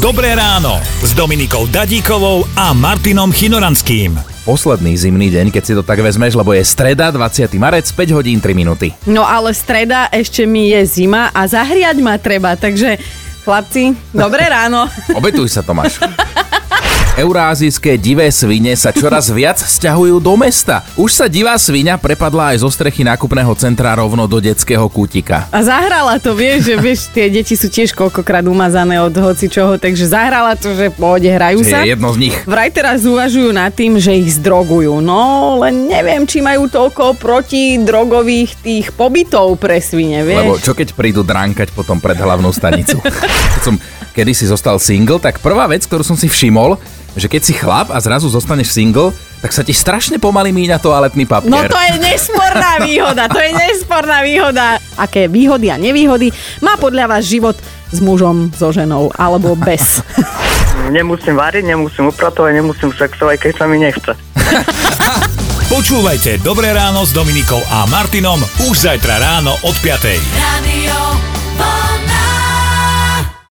Dobré ráno s Dominikou Dadíkovou a Martinom Chinoranským. Posledný zimný deň, keď si to tak vezmeš, lebo je streda, 20. marec, 5 hodín 3 minúty. No ale streda ešte mi je zima a zahriať ma treba, takže chlapci, dobré ráno. Obetuj sa, Tomáš. Eurázijské divé svine sa čoraz viac stiahujú do mesta. Už sa divá svinia prepadla aj zo strechy nákupného centra rovno do detského kútika. A zahrala to, vieš, že vieš, tie deti sú tiež koľkokrát umazané od hoci čoho, takže zahrala to, že pôjde, hrajú sa. Je jedno z nich. Vraj teraz uvažujú nad tým, že ich zdrogujú. No, len neviem, či majú toľko protidrogových tých pobytov pre svine, vieš. Lebo čo keď prídu dránkať potom pred hlavnú stanicu? keď som kedysi zostal single, tak prvá vec, ktorú som si všimol, že keď si chlap a zrazu zostaneš single, tak sa ti strašne pomaly míňa toaletný papier. No to je nesporná výhoda, to je nesporná výhoda. Aké výhody a nevýhody má podľa vás život s mužom, so ženou alebo bez? Nemusím variť, nemusím upratovať, nemusím sexovať, keď sa mi nechce. Počúvajte Dobré ráno s Dominikou a Martinom už zajtra ráno od 5. Radio.